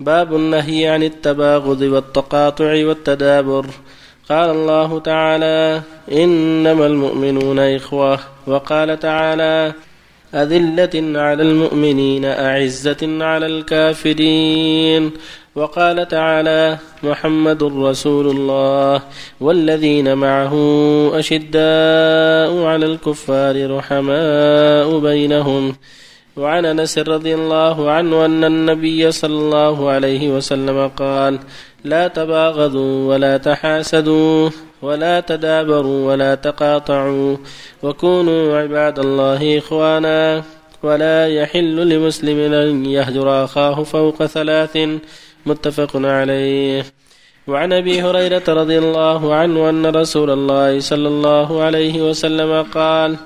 باب النهي عن التباغض والتقاطع والتدابر. قال الله تعالى إنما المؤمنون إخوة. وقال تعالى أذلة على المؤمنين أعزة على الكافرين. وقال تعالى محمد رسول الله والذين معه أشداء على الكفار رحماء بينهم. وعن أنس رضي الله عنه أن النبي صلى الله عليه وسلم قال لا تباغضوا ولا تحاسدوا ولا تدابروا ولا تقاطعوا وكونوا عباد الله إخوانا ولا يحل لمسلم أن يهجر أخاه فوق ثلاث متفق عليه. وعن أبي هريرة رضي الله عنه أن رسول الله صلى الله عليه وسلم قال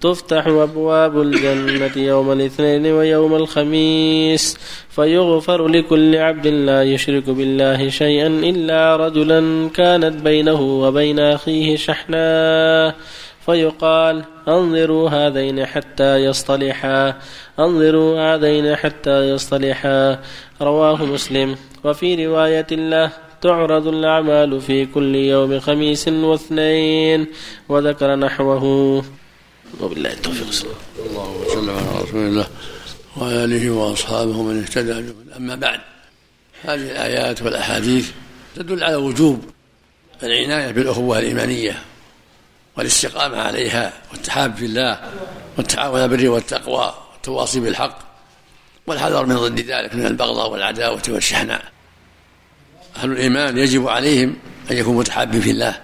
تفتح أبواب الجنة يوم الاثنين ويوم الخميس فيغفر لكل عبد لا يشرك بالله شيئا إلا رجلا كانت بينه وبين أخيه شحناء فيقال انظروا هذين حتى يصطلحا انظروا هذين حتى يصطلحا. رواه مسلم. وفي رواية له تعرض الأعمال في كل يوم خميس واثنين وذكر نحوه. وبالله التوفيق. الله وسلم على رسول الله وعلى اله وأصحابه من اهتدى أما بعد هذه الآيات والأحاديث تدل على وجوب العناية بالأخوة الإيمانية والاستقامة عليها والتحاب في الله والتعاون بالبر والتقوى والتواصي بالحق والحذر من ضد ذلك من البغضاء والعداوة والشحناء. أهل الإيمان يجب عليهم أن يكونوا متحابين في الله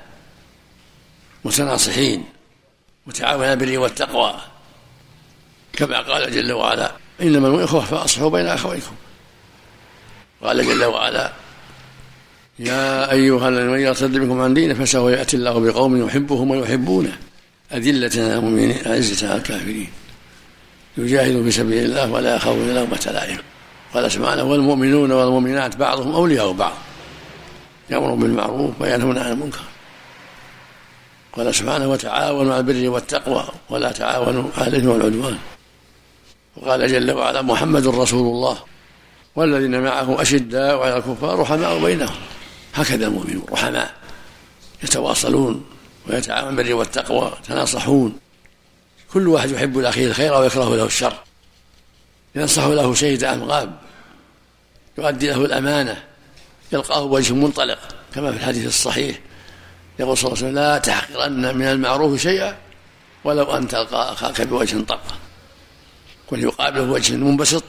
متناصحين متعاونين بالبر والتقوى. كما قال جل وعلا إنما الاخوه فاصلحوا بين أخويكم. قال جل وعلا يا أيها الذين من يرتد منكم عن دينه فسوف يأتي الله بقوم يحبهم ويحبونه. أذلة على المؤمنين أعزة على الكافرين. يجاهدوا في سبيل الله ولا يخافون لومة لائم قال سبحانه والمؤمنون والمؤمنات بعضهم أولياء بعض. يأمر بالمعروف وينهون عن المنكر. قال سبحانه وتعاونوا على البر والتقوى ولا تعاونوا على الإثم والعدوان. وقال جل وعلا محمد رسول الله والذين معه أشداء على الكفار رحماء بينهم. هكذا المؤمنون رحماء يتواصلون ويتعاون بالبر والتقوى يتناصحون. كل واحد يحب لأخيه الخير ويكره له الشر. ينصح له شهد امغاب يؤدي له الأمانة. يلقاه بوجه منطلق كما في الحديث الصحيح. يقول صلى الله عليه وسلم لا تحقرن من المعروف شيئا ولو أن تلقى أخاك بوجه طلق كن يقابله بوجه منبسط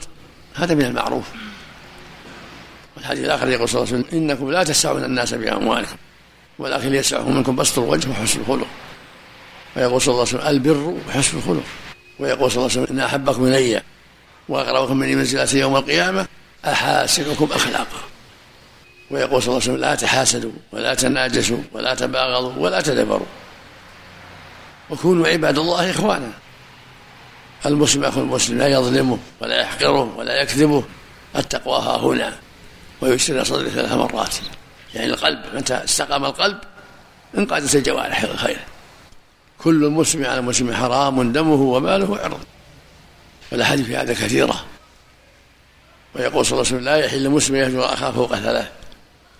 هذا من المعروف. والحديث الآخر يقول صلى الله عليه وسلم إنكم لا تسعون الناس بأموالكم ولكن يسعهم منكم بسط الوجه وحسن الخلق. ويقول صلى الله عليه وسلم البر وحسن الخلق. ويقول صلى الله عليه وسلم إن أحبكم إلي وأقربكم مني منزلة يوم القيامة احاسنكم أخلاقا. ويقول صلى الله عليه وسلم لا تحاسدوا ولا تناجسوا ولا تباغضوا ولا تدبروا. وكونوا عباد الله إخوانا. المسلم أخو المسلم لا يظلمه ولا يحقره ولا يكذبه. التقوى ها هنا. ويسر صدره ثلاث مرات. يعني القلب متى استقام القلب انقادت الجوارح الخير كل المسلم على المسلم حرام دمه وماله وعرضه والأحاديث في هذا كثيرة. ويقول صلى الله عليه وسلم لا يحل مسلم يهجر أخاه فوق ثلاث.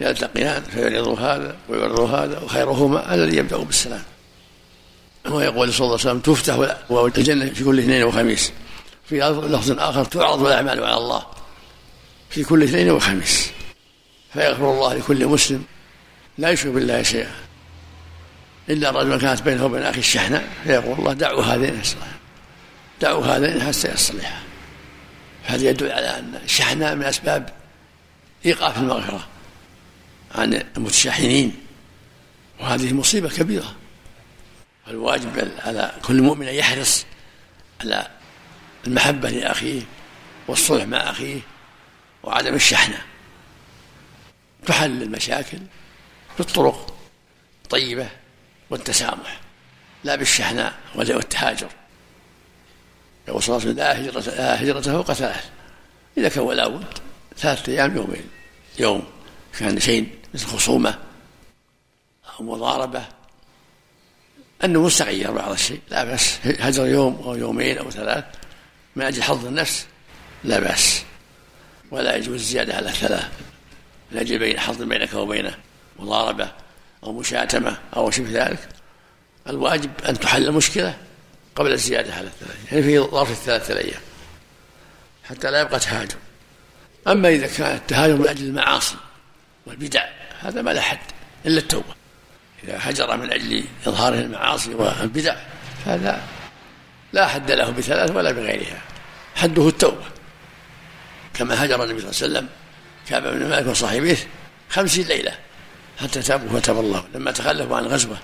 يلتقيان فيعرض هذا ويعرض هذا وخيرهما الذي يبدا بالسلام. ويقول صلى الله عليه وسلم تفتح الجنة في كل اثنين وخميس. في لفظ آخر تعرض الأعمال على الله في كل اثنين وخميس. فيغفر الله لكل مسلم لا يشرك بالله شيئا. إلا رجلا كانت بينه وبين أخي الشحنه فيقول الله دعوا هذين دعوا هذين حتى يصلحا. هذا يدل على أن الشحناء من أسباب إيقاف المغفرة. عن المتشحنين. وهذه مصيبة كبيرة. الواجب على كل مؤمن أن يحرص على المحبة لأخيه والصلح مع أخيه وعدم الشحنة. تحل المشاكل بالطرق الطيبة والتسامح لا بالشحناء والتهاجر. يقول صلى الله عليه وسلم لا هجرة فوق ثلاث. إذا كان ولا بد ثلاثة أيام يومين. يوم. كان شيء مثل خصومة أو مضاربة. أنه مستغير بعض الشيء لا بأس. هجر يوم أو يومين أو ثلاث من أجل حظ النفس لا بأس. ولا يجوز الزيادة على ثلاث لأجل بين حظ بينك وبينه مضاربة أو مشاتمة أو شبه ذلك. الواجب أن تحل المشكلة قبل الزيادة على الثلاثة يعني في ظرف الثلاثة أيام حتى لا يبقى تهاجم. أما إذا كان التهاجم من أجل المعاصي والبدع هذا ما له حد إلا التوبة. إذا هجر من أجل إظهار المعاصي والبدع فهذا لا حد له بثلاث ولا بغيرها. حده التوبة. كما هجر النبي صلى الله عليه وسلم كعب بن مالك وصاحبيه خمسين ليلة حتى تابوا فتاب الله. لما تخلفوا عن غزوة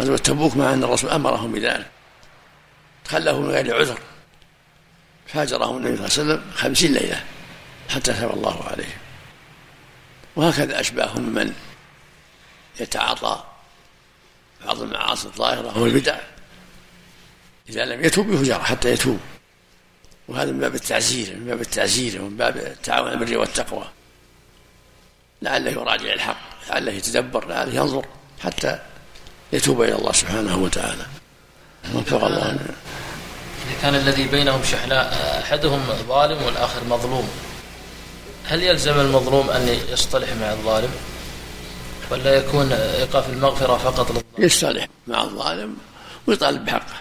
غزوة تبوك مع أن الرسول أمرهم بذلك. تخلفوا من غير عذر. فهجرهم النبي صلى الله عليه وسلم خمسين ليلة حتى تاب الله عليهم. وهكذا أشباههم من يتعاطى بعض المعاصي الظاهرة أو البدع. إذا لم يتوب يهجر حتى يتوب. وهذا من باب التعزير من باب التعزير ومن باب التعاون على البر والتقوى. لعله يراجع الحق لعله يتدبر لعله ينظر حتى يتوب إلى الله سبحانه وتعالى. وفق الله. إذا كان الذي بينهم شحناء أحدهم ظالم والآخر مظلوم. هل يلزم المظلوم أن يصطلح مع الظالم؟ ولا يكون إيقاف المغفرة فقط للظالم؟ يصطلح مع الظالم ويطالب بحقه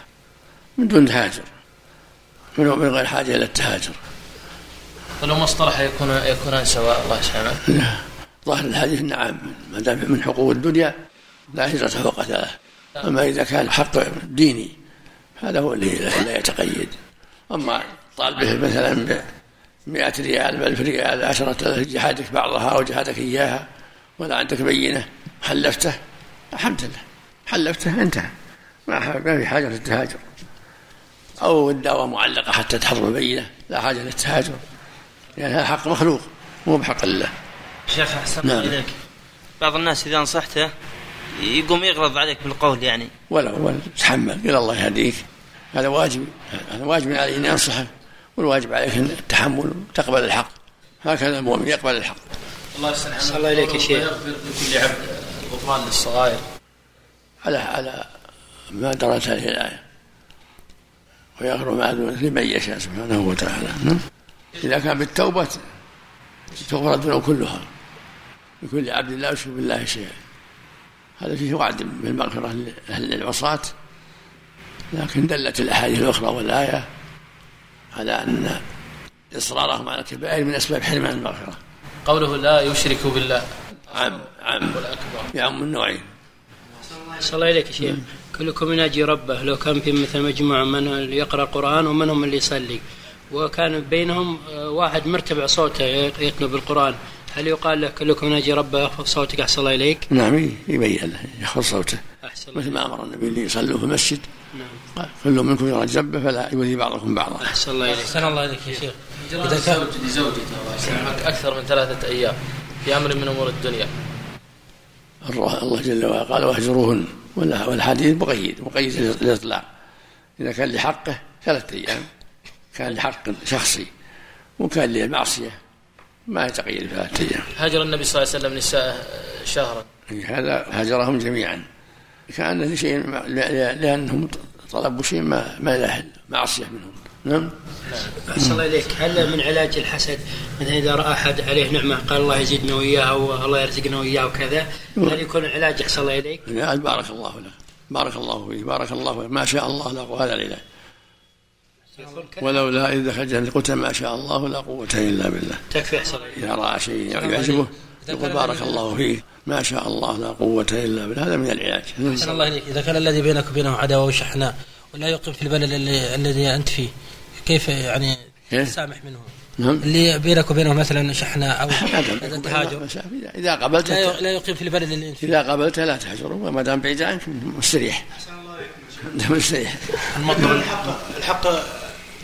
من دون تهاجر من غير حاجة إلى التهاجر. ولو ما اصطلح يكون يكونان سواء الله يسلمك لا ظاهر الحديث نعم ما دام من حقوق الدنيا لا هجرة فوق ثلاث أما إذا كان حق ديني هذا هو اللي لا يتقيد. أما طالبه مثلا 100 ريال ب 1000 ريال 10000 جهادك بعضها أو جهادك إياها ولا عندك بينة حلفته؟ الحمد لله. حلفته انتهى. ما في حاجة للتهاجر. أو الدعوة معلقة حتى تحضر البينة لا حاجة للتهاجر. لأن يعني هذا حق مخلوق مو بحق الله. شيخ أحسن نعم. إليك. بعض الناس إذا نصحته يقوم يغلظ عليك بالقول يعني. ولا ولا تحمل قل الله يهديك. هذا واجب هذا واجب علي أن أنصحه والواجب عليك التحمل وتقبل الحق. هكذا المؤمن يقبل الحق. الله يسلمك. الله إليك يا شيخ. لكل عبد الغفران للصغائر. على على ما درت هذه الآية. ويغفر ما دون لمن يشاء سبحانه وتعالى. نعم. إذا كان بالتوبة تغفر الذنوب كلها. لكل عبد لا يشرك بالله شيئا. هذا فيه وعد بالمغفرة لأهل العصاة. لكن دلت الأحاديث الأخرى والآية على أن إصرارهم على الكبائر من أسباب حرمان المغفرة. قوله لا يشرك بالله. عم عم. يعم النوعين. صلى الله عليك شيخ. كلكم يناجي ربه. لو كان في مثل مجموعة من يقرأ قرآن ومنهم اللي يصلي. وكان بينهم آه، واحد مرتفع صوته يتلو بالقرآن. هل يقال له كلكم يناجي ربه؟ يخفض صوتك أحسن الله إليك؟ نعم يبين له يخفض صوته. أحسن مثل ما أمر النبي اللي يصلوا في المسجد. نعم. كل منكم يراجي ربه فلا يؤذي بعضكم بعضا. أحسن الله إليك. أحسن الله إليك يا شيخ. إذا كان لزوجته أكثر من ثلاثة أيام في أمر من أمور الدنيا. الله جل وعلا قال واهجروهن. والحديث مقيد مقيد الاطلاق إذا كان لحقه ثلاثة أيام. كان لحق شخصي. وكان للمعصيه ما يتقيد ثلاثة أيام. هاجر النبي صلى الله عليه وسلم نساء شهرا. هذا هاجرهم جميعا. كان لشيء لأنهم طلبوا شيء ما ما له معصيه منهم. نعم؟ أحسن الله إليك. هل من علاج الحسد؟ مثلا إذا رأى أحد عليه نعمة قال الله يزيدنا وإياها والله يرزقنا وإياه وكذا هل يكون العلاج أحسن الله إليك؟ بارك الله لك. بارك الله فيك. بارك الله فيك. ما شاء الله لا قوة إلا بالله. ولولا إذ دخل الجنة قلت ما شاء الله لا قوة إلا بالله. تكفي أحسن إذا رأى شيء يعجبه. يقول بارك الله فيك. ما شاء الله لا قوة إلا بالله. هذا من العلاج. أحسن الله إليك. إذا كان الذي بينك وبينه عداوة وشحناء ولا يقيم في البلد الذي أنت فيه كيف يعني تسامح منهم نعم. اللي بينك وبينه مثلا شحنة أو تهاجر؟ إذا قبلت لا يقيم في البلد اللي أنت فيه. إذا قبلت لا تهجره وما دام بعيد عنك مستريح. مستريح. الحق الحق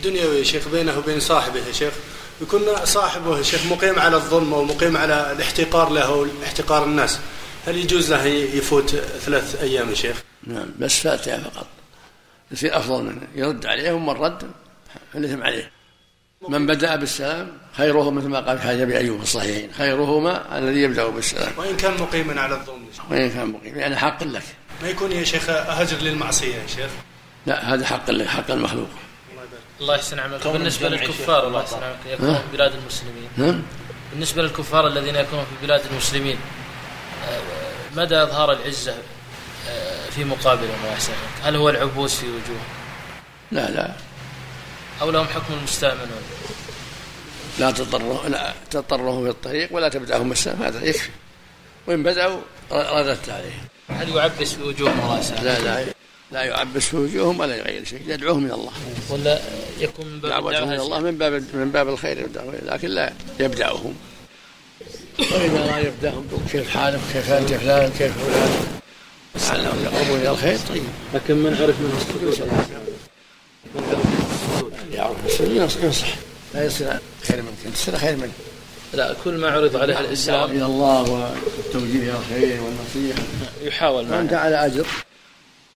دنيوي يا شيخ بينه وبين صاحبه يا شيخ. يكون صاحبه شيخ مقيم على الظلم أو مقيم على الاحتقار له واحتقار الناس. هل يجوز له يفوت ثلاث أيام يا شيخ؟ نعم بس أيام فقط. يصير أفضل من يرد عليهم من رد فالاثم عليه. من بدأ بالسلام خيره مثل ما قال أيوب في الصحيحين خيرهما الذي يبدأ بالسلام. وإن كان مقيما على الظلم وإن كان مقيما يعني حق لك. ما يكون يا شيخ هجر للمعصية يا شيخ؟ لا هذا حق لك حق المخلوق. الله يحسن عملك. بالنسبة للكفار الله يحسن عملك. يكون بلاد المسلمين. نعم. بالنسبة للكفار الذين يكونون في بلاد المسلمين آه، مدى إظهار العزة آه، في مقابلهم؟ وأحسنهم هل هو العبوس في وجوههم؟ لا لا. أو لهم حكم المستأمن لا تضره لا تضرهم في الطريق ولا تبدأهم بالسلام هذا يكفي. وإن بدأوا رددت عليهم. هل يعبس في وجوههم رأسا لا لا. لا يعبس في وجوههم ولا يغير شيء يدعوهم من الله. ولا يكون من باب دعوتهم من الله من باب من باب الخير لكن لا يبدأهم. وإذا لا يبدأهم كيف حالك؟ كيف أنت فلان؟ كيف فلان؟ لعلهم يقربون إلى الخير طيب. لكن من عرف منهم السجود؟ يعرف السجود ينصح لا يصير خير منك أنت تصير خير منك. لا كل ما عرض عليه الإسلام إلى الله والتوجيه إلى الخير والنصيحة. يحاول فانت على أجر.